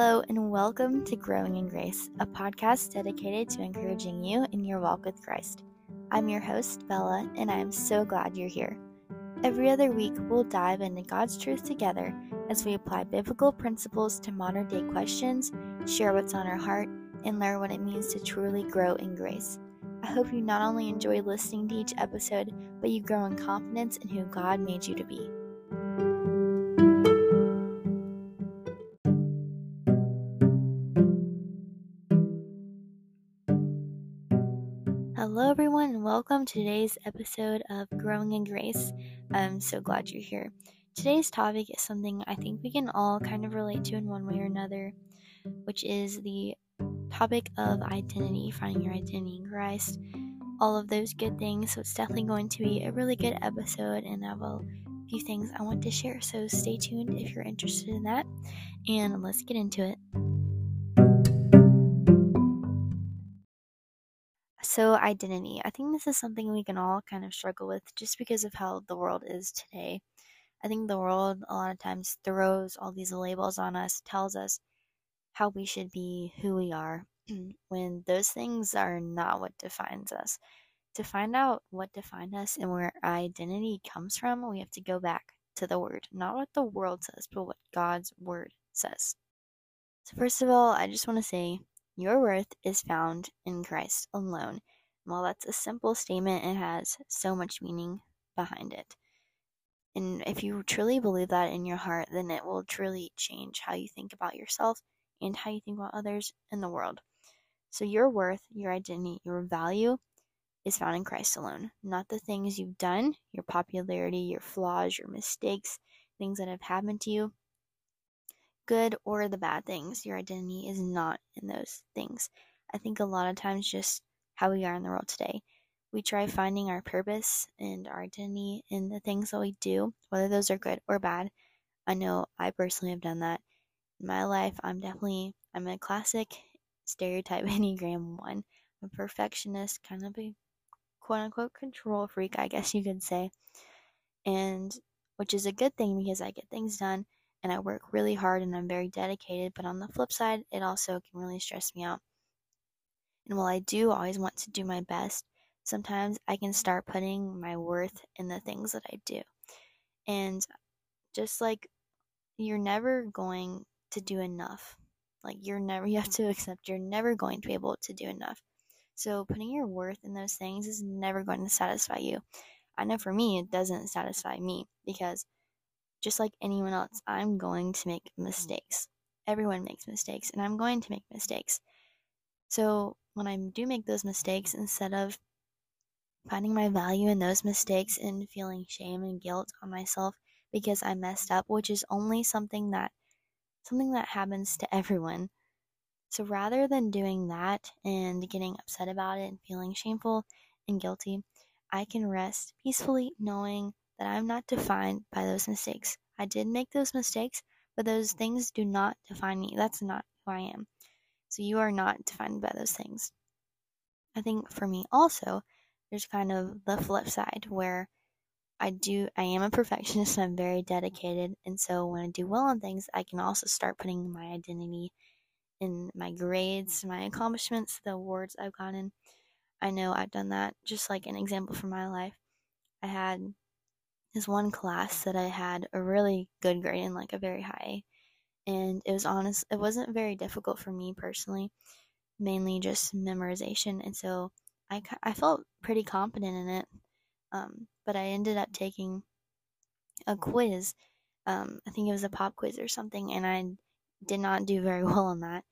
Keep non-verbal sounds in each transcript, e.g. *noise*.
Hello, and welcome to Growing in Grace, a podcast dedicated to encouraging you in your walk with Christ. I'm your host, Bella, and I'm so glad you're here. Every other week, we'll dive into God's truth together as we apply biblical principles to modern day questions, share what's on our heart, and learn what it means to truly grow in grace. I hope you not only enjoy listening to each episode, but you grow in confidence in who God made you to be. Today's episode of Growing in Grace. I'm so glad you're here. Today's topic is something I think we can all kind of relate to in one way or another, which is the topic of identity, finding your identity in Christ, all of those good things. So, it's definitely going to be a really good episode, and I have a few things I want to share. So, stay tuned if you're interested in that, and let's get into it. So, identity. I think this is something we can all kind of struggle with just because of how the world is today. I think the world a lot of times throws all these labels on us, tells us how we should be, who we are, *clears throat* when those things are not what defines us. To find out what defines us and where identity comes from, we have to go back to the Word. Not what the world says, but what God's Word says. So, first of all, I just want to say your worth is found in Christ alone. And While that's a simple statement, it has so much meaning behind it. And if you truly believe that in your heart, then it will truly change how you think about yourself and how you think about others in the world. So, your worth, your identity, your value is found in Christ alone, not the things you've done, your popularity, your flaws, your mistakes, things that have happened to you good or the bad things. Your identity is not in those things. I think a lot of times just how we are in the world today. We try finding our purpose and our identity in the things that we do, whether those are good or bad. I know I personally have done that. In my life, I'm definitely I'm a classic stereotype *laughs* Enneagram one. A perfectionist, kind of a quote unquote control freak, I guess you could say. And which is a good thing because I get things done and I work really hard and I'm very dedicated, but on the flip side, it also can really stress me out. And while I do always want to do my best, sometimes I can start putting my worth in the things that I do. And just like you're never going to do enough. Like you're never you have to *laughs* accept you're never going to be able to do enough. So putting your worth in those things is never going to satisfy you. I know for me it doesn't satisfy me because just like anyone else, I'm going to make mm. mistakes. Everyone makes mistakes, and I'm going to make mistakes. So when I do make those mistakes, instead of finding my value in those mistakes and feeling shame and guilt on myself because I messed up, which is only something that something that happens to everyone. So rather than doing that and getting upset about it and feeling shameful and guilty, I can rest peacefully knowing that I'm not defined by those mistakes. I did make those mistakes, but those things do not define me. That's not who I am. So you are not defined by those things. I think for me also, there's kind of the flip side where I do I am a perfectionist and I'm very dedicated and so when I do well on things I can also start putting my identity in my grades, my accomplishments, the awards I've gotten. I know I've done that just like an example from my life. I had this one class that I had a really good grade in, like a very high. And it was honest, it wasn't very difficult for me personally, mainly just memorization. And so I, I felt pretty confident in it. Um, but I ended up taking a quiz. Um, I think it was a pop quiz or something, and I did not do very *laughs* well on that.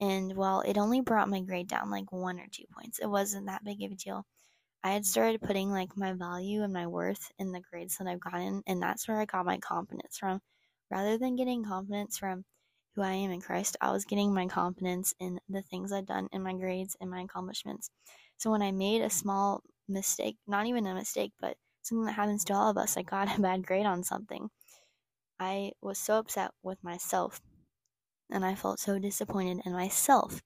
And while it only brought my grade down like one or two points, it wasn't that big of a deal. I had started putting like my value and my worth in the grades that I've gotten, and that's where I got my confidence from. Rather than getting confidence from who I am in Christ, I was getting my confidence in the things I'd done in my grades and my accomplishments. So when I made a small mistake, not even a mistake, but something that happens to all of us, I got *laughs* a bad grade on something. I was so upset with myself and I felt so disappointed in myself.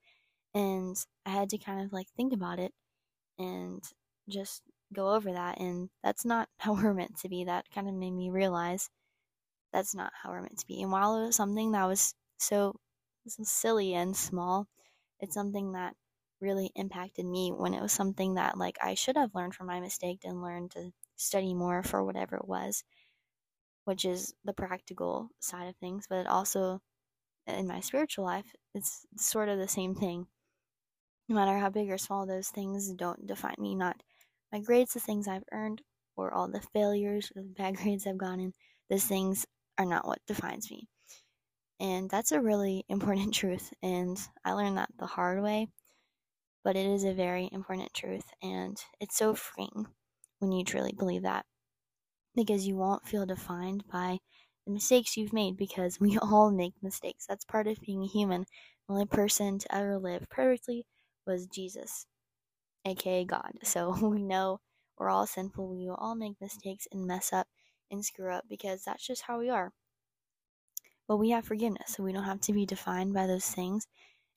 And I had to kind of like think about it and just go over that and that's not *laughs* how we're meant to be that kind of made me realize that's not how we're meant to be and while it was something that was so silly and small. It's something that really impacted me when it was something that like I should have learned from my mistake and learned to study more for whatever it was, which is the practical side of things, but it also in my spiritual life, it's sort of the same thing. No matter how big or small those things don't define me, not my grades, the things I've earned, or all the failures or the bad *laughs* grades I've gotten, those things are not what defines me. And that's a really *laughs* important truth. And I learned that the hard way, but it is a very important truth. And it's so freeing when you truly believe that because you won't feel defined by the mistakes you've made because *laughs* we all make mistakes. That's part of being human. The only person to ever live perfectly was Jesus, aka God. *laughs* So we know we're all sinful. We will all make mistakes and mess up and screw up because that's just how we are. But we have forgiveness, so we don't have to be defined by those things.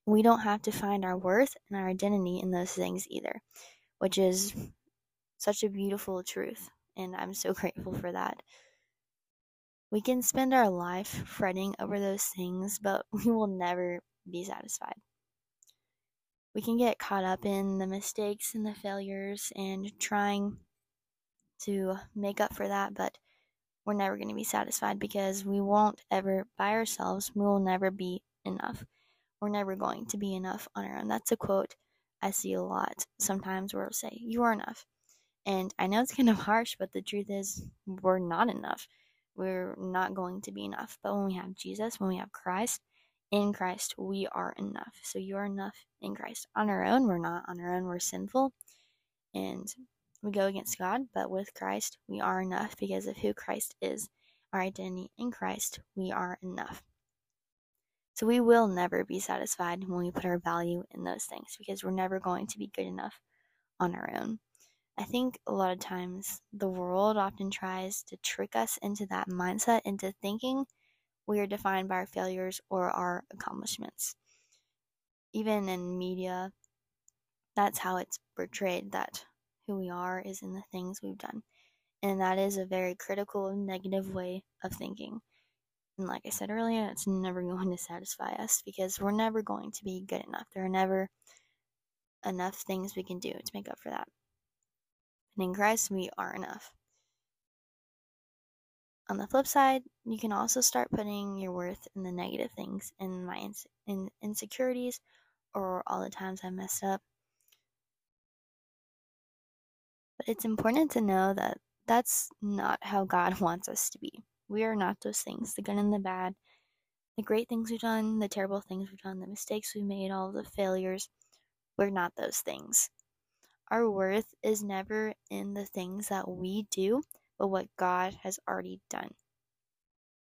We don't have to find our worth and our identity in those things either, which is such a beautiful truth. And I'm so *laughs* grateful for that. We can spend our life fretting over those things, but *laughs* we will never be satisfied. We can get caught up in the mistakes and the failures and trying to make up for that, but we're never going to be satisfied because we won't ever, by ourselves, we will never be enough. We're never going to be enough on our own. That's a quote I see a lot sometimes where it'll say, You are enough. And I know it's kind of harsh, but the truth is, we're not enough we're not going to be enough. But when we have Jesus, when we have Christ, in Christ, we are enough. So you are enough in Christ. On our own, we're not. On our own, we're sinful and we go against God. But with Christ, we are enough because of who Christ is. Our identity in Christ, we are enough. So we will never be satisfied when we put our value in those things because we're never going to be good enough on our own. I think a lot of times the world often tries to trick us into that mindset, into thinking we are defined by our failures or our accomplishments. Even in media, that's how it's portrayed that who we are is in the things we've done. And that is a very critical, negative way of thinking. And like I said earlier, it's never *laughs* going to satisfy us because we're never going to be good enough. There are never enough things we can do to make up for that and in Christ we are enough. On the flip side, you can also start putting your worth in the negative things, in my in insecurities, or all the times I messed up. But it's important to know that that's not how God *laughs* wants us to be. We are not those things the good and the bad, the great things we've done, the terrible things we've done, the mistakes we've made, all the failures. We're not those things. Our worth is never in the things that we do, but what God has already done.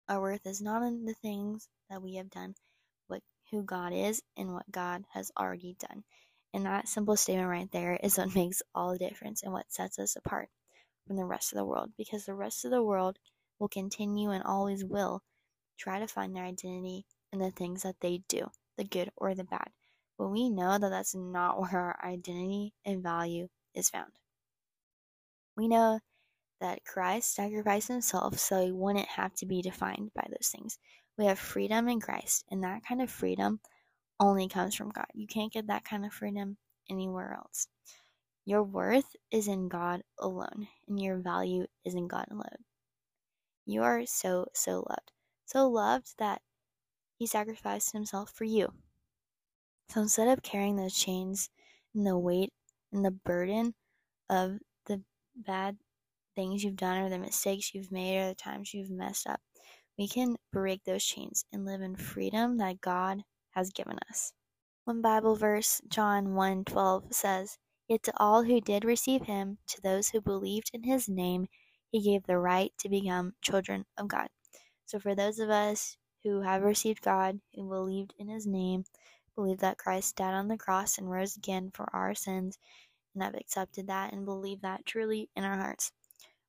Our worth is not in the things that we have done, but who God is and what God has already done. And that simple statement right there is what *laughs* makes all the difference and what sets us apart from the rest of the world. Because the rest of the world will continue and always will try to find their identity in the things that they do, the good or the bad. But we know that that's not *laughs* where our identity and value is found. We know that Christ sacrificed himself so he wouldn't have to be defined by those things. We have freedom in Christ, and that kind of freedom only comes from God. You can't get that kind of freedom anywhere else. Your worth is in God alone, and your value is in God alone. You are so, so loved. So loved that He sacrificed Himself for you. So instead of carrying those chains and the weight and the burden of the bad things you've done or the mistakes you've made or the times you've messed up, we can break those chains and live in freedom that God has given us. One Bible verse, John 1:12 says, "Yet to all who did receive him, to those who believed in his name, he gave the right to become children of God." So for those of us who have received God, who believed in his name, believe that Christ died on the cross and rose again for our sins, and have accepted that and believe that truly in our hearts.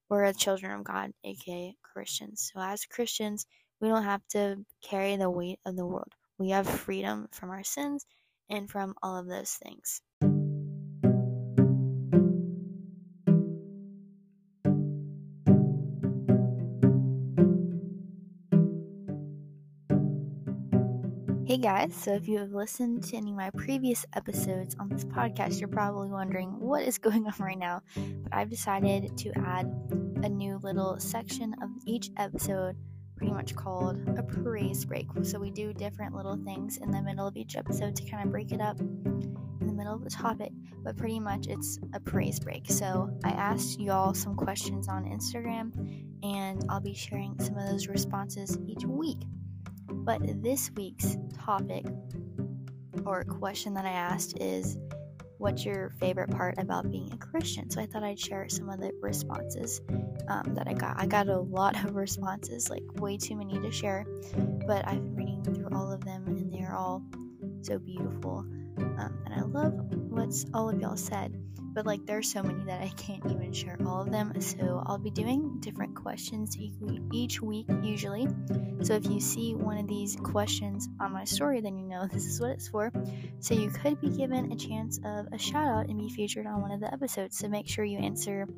We're the children of God, aka Christians. So, as Christians, we don't have to carry the weight of the world. We have freedom from our sins and from all of those things. Hey guys, so if you have listened to any of my previous episodes on this podcast, you're probably wondering what is *laughs* going on right now. But I've decided to add a new little section of each episode, pretty much called a praise break. So we do different little things in the middle of each episode to kind of break it up in the middle of the topic, but pretty much it's a praise break. So I asked y'all some questions on Instagram, and I'll be sharing some of those responses each week. But this week's topic or question that I asked is what's your favorite part about being a Christian? So I thought I'd share some of the responses um, that I got. I got a lot of responses, like way too many to share, but I've been reading through all of them and they're all so beautiful. Um, and I love what all of y'all said but like there's so many that I can't even share all of them. So I'll be doing different questions each week, usually. So if you see one of these questions on my story, then you know this is what it's for. So you could be given a chance of a shout out and be featured on one of the episodes. So make sure you answer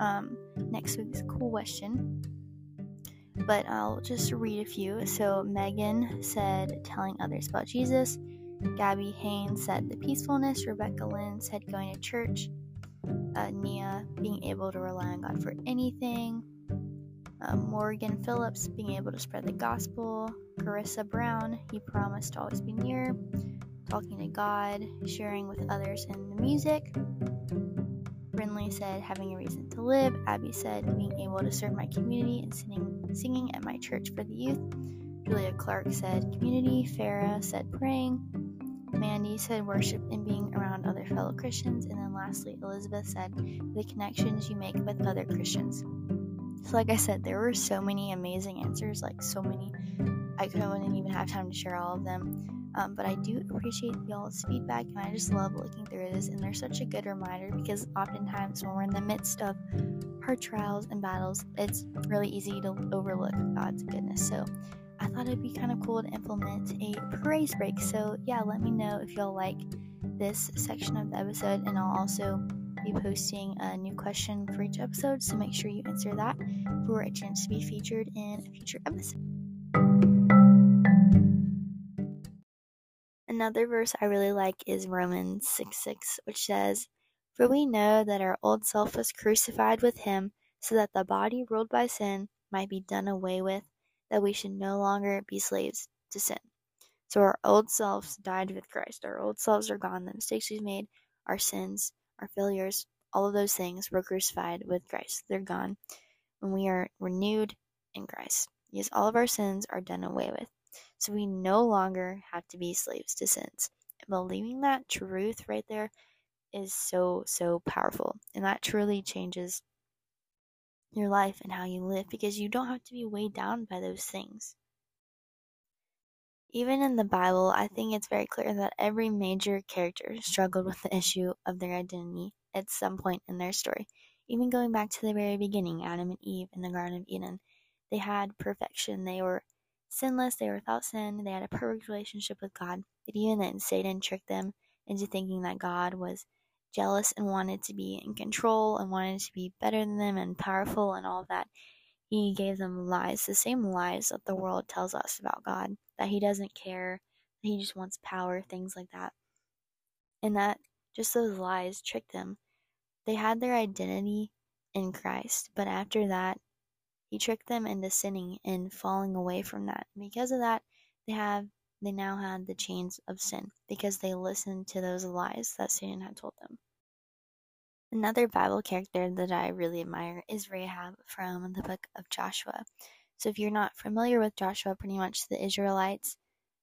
um, next week's cool question. But I'll just read a few. So Megan said, telling others about Jesus. Gabby Haynes said the peacefulness. Rebecca Lynn said going to church uh, Nia being able to rely on God for anything, uh, Morgan Phillips being able to spread the gospel, Carissa Brown, he promised to always be near, talking to God, sharing with others in the music. Brinley said having a reason to live. Abby said being able to serve my community and singing, singing at my church for the youth. Julia Clark said community. Farah said praying. Mandy said worship and being around other fellow Christians. And then lastly, Elizabeth said the connections you make with other Christians. So, like I said, there were so many amazing answers, like so many. I couldn't even have time to share all of them. Um, but I do appreciate y'all's feedback, and I just love looking through this. And they're such a good reminder because oftentimes when we're in the midst of hard trials and battles, it's really easy to overlook God's goodness. So I thought it'd be kind of cool to implement a praise break. So, yeah, let me know if y'all like this section of the episode, and I'll also be posting a new question for each episode. So, make sure you answer that for a chance to be featured in a future episode. Another verse I really like is Romans 6 6, which says, For we know that our old self was crucified with him, so that the body ruled by sin might be done away with that we should no longer be slaves to sin. So our old selves died with Christ. Our old selves are gone. The mistakes we've made, our sins, our failures, all of those things were crucified with Christ. They're gone when we are renewed in Christ. Yes, all of our sins are done away with. So we no longer have to be slaves to sins. And believing that truth right there is so, so powerful. And that truly changes your life and how you live because you don't have to be weighed down by those things. Even in the Bible, I think it's very clear that every major character struggled with the issue of their identity at some point in their story. Even going back to the very beginning, Adam and Eve in the Garden of Eden, they had perfection. They were sinless, they were without sin, they had a perfect relationship with God. But even then, Satan tricked them into thinking that God was jealous and wanted to be in control and wanted to be better than them and powerful and all that. He gave them lies, the same lies that the world tells us about God, that he doesn't care, that he just wants power, things like that. And that just those lies tricked them. They had their identity in Christ, but after that, he tricked them into sinning and falling away from that. Because of that, they have they now had the chains of sin because they listened to those lies that Satan had told them. Another Bible character that I really admire is Rahab from the book of Joshua. So, if you're not familiar with Joshua, pretty much the Israelites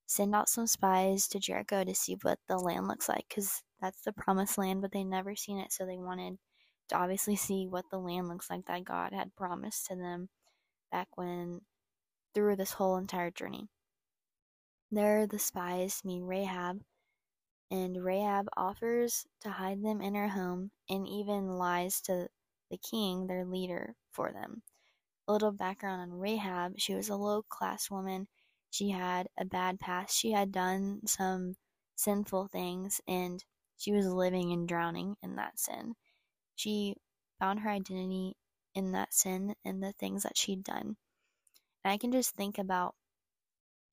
send out some spies to Jericho to see what the land looks like because that's the promised land, but they never seen it. So, they wanted to obviously *laughs* see what the land looks like that God had promised to them back when through this whole entire journey. There the spies meet Rahab, and Rahab offers to hide them in her home and even lies to the king, their leader, for them. A little background on Rahab she was a low class woman. She had a bad past. She had done some sinful things and she was living and drowning in that sin. She found her identity in that sin and the things that she'd done. And I can just think about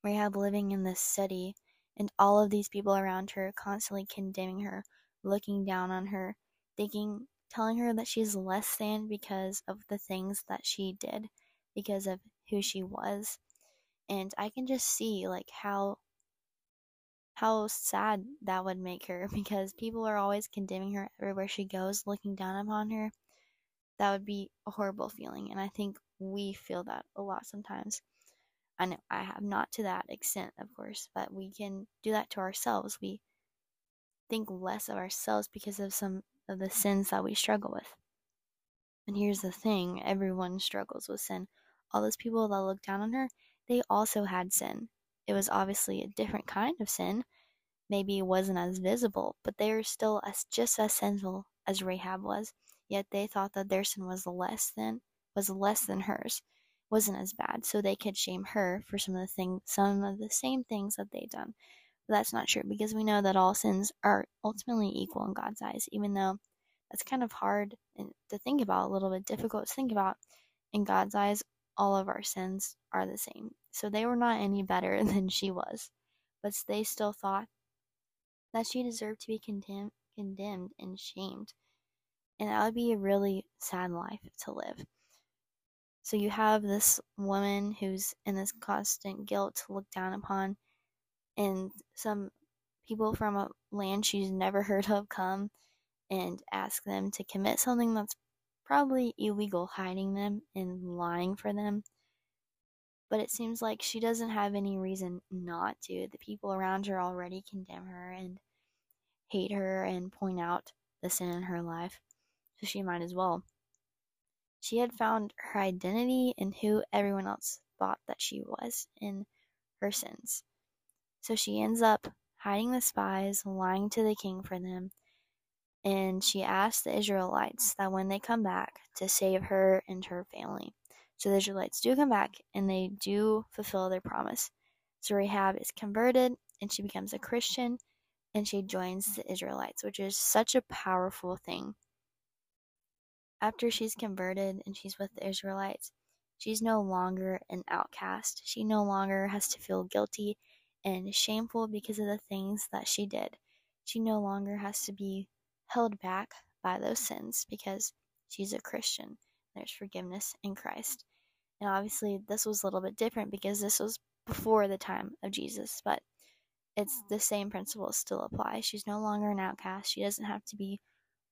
Rahab living in this city And all of these people around her constantly condemning her, looking down on her, thinking, telling her that she's less than because of the things that she did, because of who she was. And I can just see like how how sad that would make her *laughs* because people are always condemning her everywhere she goes, looking down upon her. That would be a horrible feeling, and I think we feel that a lot sometimes. I I have not to that extent, of course, but we can do that to ourselves. We think less of ourselves because of some of the sins that we struggle with. And here's the thing everyone struggles with sin. All those people that look down on her, they also had sin. It was obviously a different kind of sin. Maybe it wasn't as visible, but they were still as just as sinful as Rahab was. Yet they thought that their sin was less than was less than hers, wasn't as bad, so they could shame her for some of the things, some of the same things that they'd done. But that's not true because we know that all sins are ultimately equal in God's eyes, even though that's kind of hard to think about, a little bit difficult to think about. In God's eyes, all of our sins are the same. So they were not any better *laughs* than she was, but they still thought that she deserved to be condemned, condemned and shamed. And that would be a really sad life to live. So you have this woman who's in this constant guilt to look down upon, and some people from a land she's never *laughs* heard of come and ask them to commit something that's probably illegal, hiding them and lying for them but it seems like she doesn't have any reason not to. The people around her already condemn her and hate her and point out the sin in her life, so she might as well. She had found her identity in who everyone else thought that she was in her sins. So she ends up hiding the spies, lying to the king for them, and she asks the Israelites that when they come back to save her and her family. So the Israelites do come back and they do fulfill their promise. So Rahab is converted and she becomes a Christian and she joins the Israelites, which is such a powerful thing. After she's converted and she's with the Israelites, she's no longer an outcast. She no longer has to feel guilty and shameful because of the things that she did. She no longer has to be held back by those sins because she's a Christian. There's forgiveness in Christ. And obviously, this was a little bit different because this was before the time of Jesus, but it's the same principles still apply. She's no longer an outcast. She doesn't have to be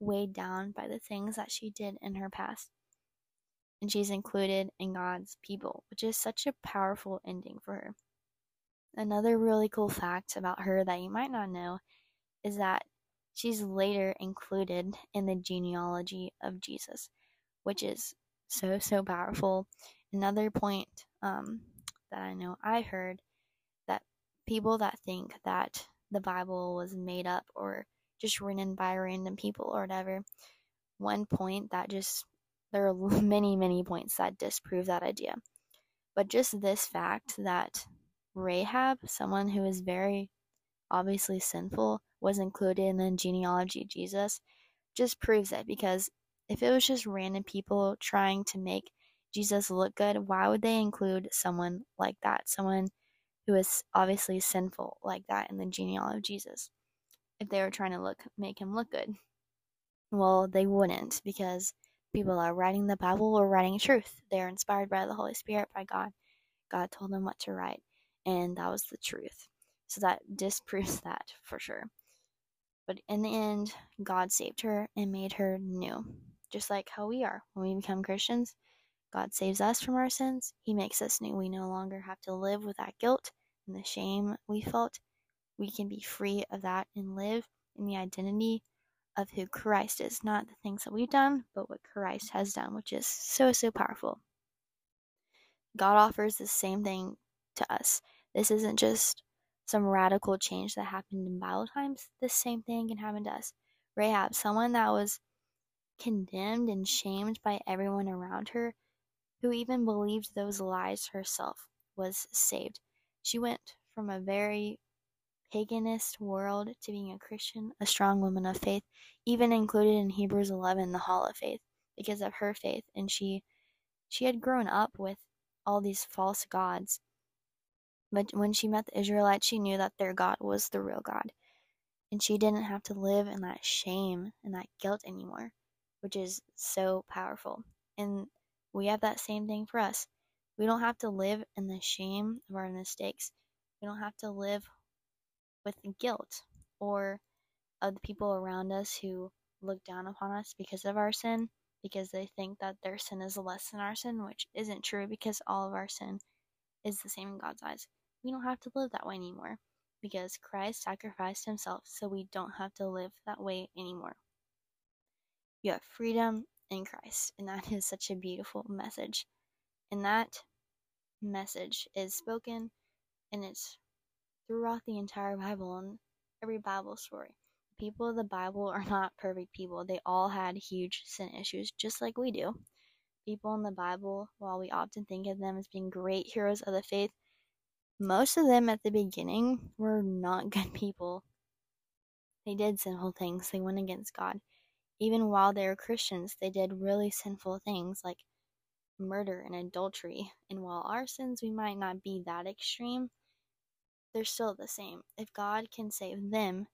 weighed down by the things that she did in her past. And she's included in God's people, which is such a powerful ending for her. Another really cool fact about her that you might not know is that she's later included in the genealogy of Jesus which is so, so powerful. Another point um, that I know I heard that people that think that the Bible was made up or just written by random people or whatever, one point that just, there are *laughs* many, many points that disprove that idea. But just this fact that Rahab, someone who is very obviously sinful, was included in the genealogy of Jesus, just proves it because if it was just random people trying to make Jesus look good, why would they include someone like that? Someone who is obviously sinful like that in the genealogy of Jesus. If they were trying to look make him look good. Well, they wouldn't because people are writing the Bible or writing truth. They're inspired by the Holy Spirit by God. God told them what to write, and that was the truth. So that disproves *laughs* that for sure. But in the end, God saved her and made her new just like how we are. When we become Christians, God saves us from our sins. He makes us new. We no longer have to live with that guilt and the shame we felt. We can be free of that and live in the identity of who Christ is, not the things that we've done, but what Christ has done, which is so, so powerful. God offers the same thing to us. This isn't just some radical change that happened in Bible times. The same thing can happen to us. Rahab, someone that was condemned and shamed by everyone around her, who even believed those lies herself, was saved. She went from a very paganist world to being a Christian, a strong woman of faith, even included in Hebrews 11, the hall of faith, because of her faith. And she, she had grown up with all these false gods, But when she met the Israelites, she knew that their God was the real God. And she didn't have to live in that shame and that guilt anymore, which is so powerful. And we have that same thing for us. We don't have to live in the shame of our mistakes. We don't have to live with guilt or of the people around us who look down upon us because of our sin, because they think that their sin is less than our sin, which isn't true because all of our sin is the same in God's eyes. We don't have to live that way anymore because Christ sacrificed himself so we don't have to live that way anymore. You have freedom in Christ, and that *laughs* is such a beautiful message. And that message is spoken and it's throughout the entire Bible and every Bible story. People of the Bible are not perfect people. They all had huge sin issues, just like we do. People in the Bible, while we often think of them as being great heroes of the faith, most of them at the beginning were not *laughs* good people. They did sinful things, they went against God. Even while they were Christians, they did really sinful things like murder and adultery. And while our sins, we might not be that extreme, they're still the same. If God can save them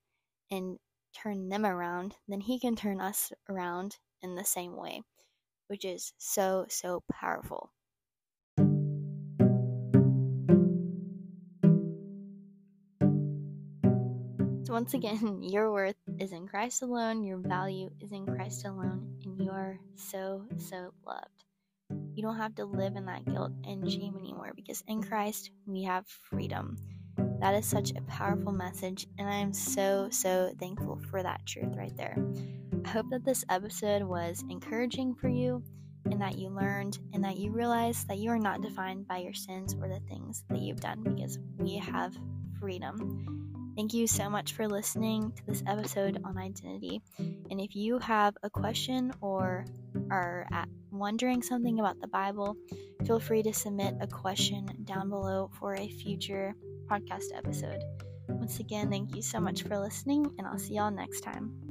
and turn them around, then He can turn us around in the same way, which is so, so powerful. So, once again, *laughs* your worth is in Christ alone, your value is in Christ alone, and you are so, so loved. You don't have to live in that guilt and shame anymore because in Christ we have freedom. That is such a powerful message, and I am so, so thankful for that truth right there. I hope that this episode was encouraging for you and that you learned and that you realized that you are not defined by your sins or the things that you've done because we have freedom. Thank you so much for listening to this episode on identity. And if you have a question or are wondering something about the Bible, feel free to submit a question down below for a future podcast episode. Once again, thank you so much for listening, and I'll see y'all next time.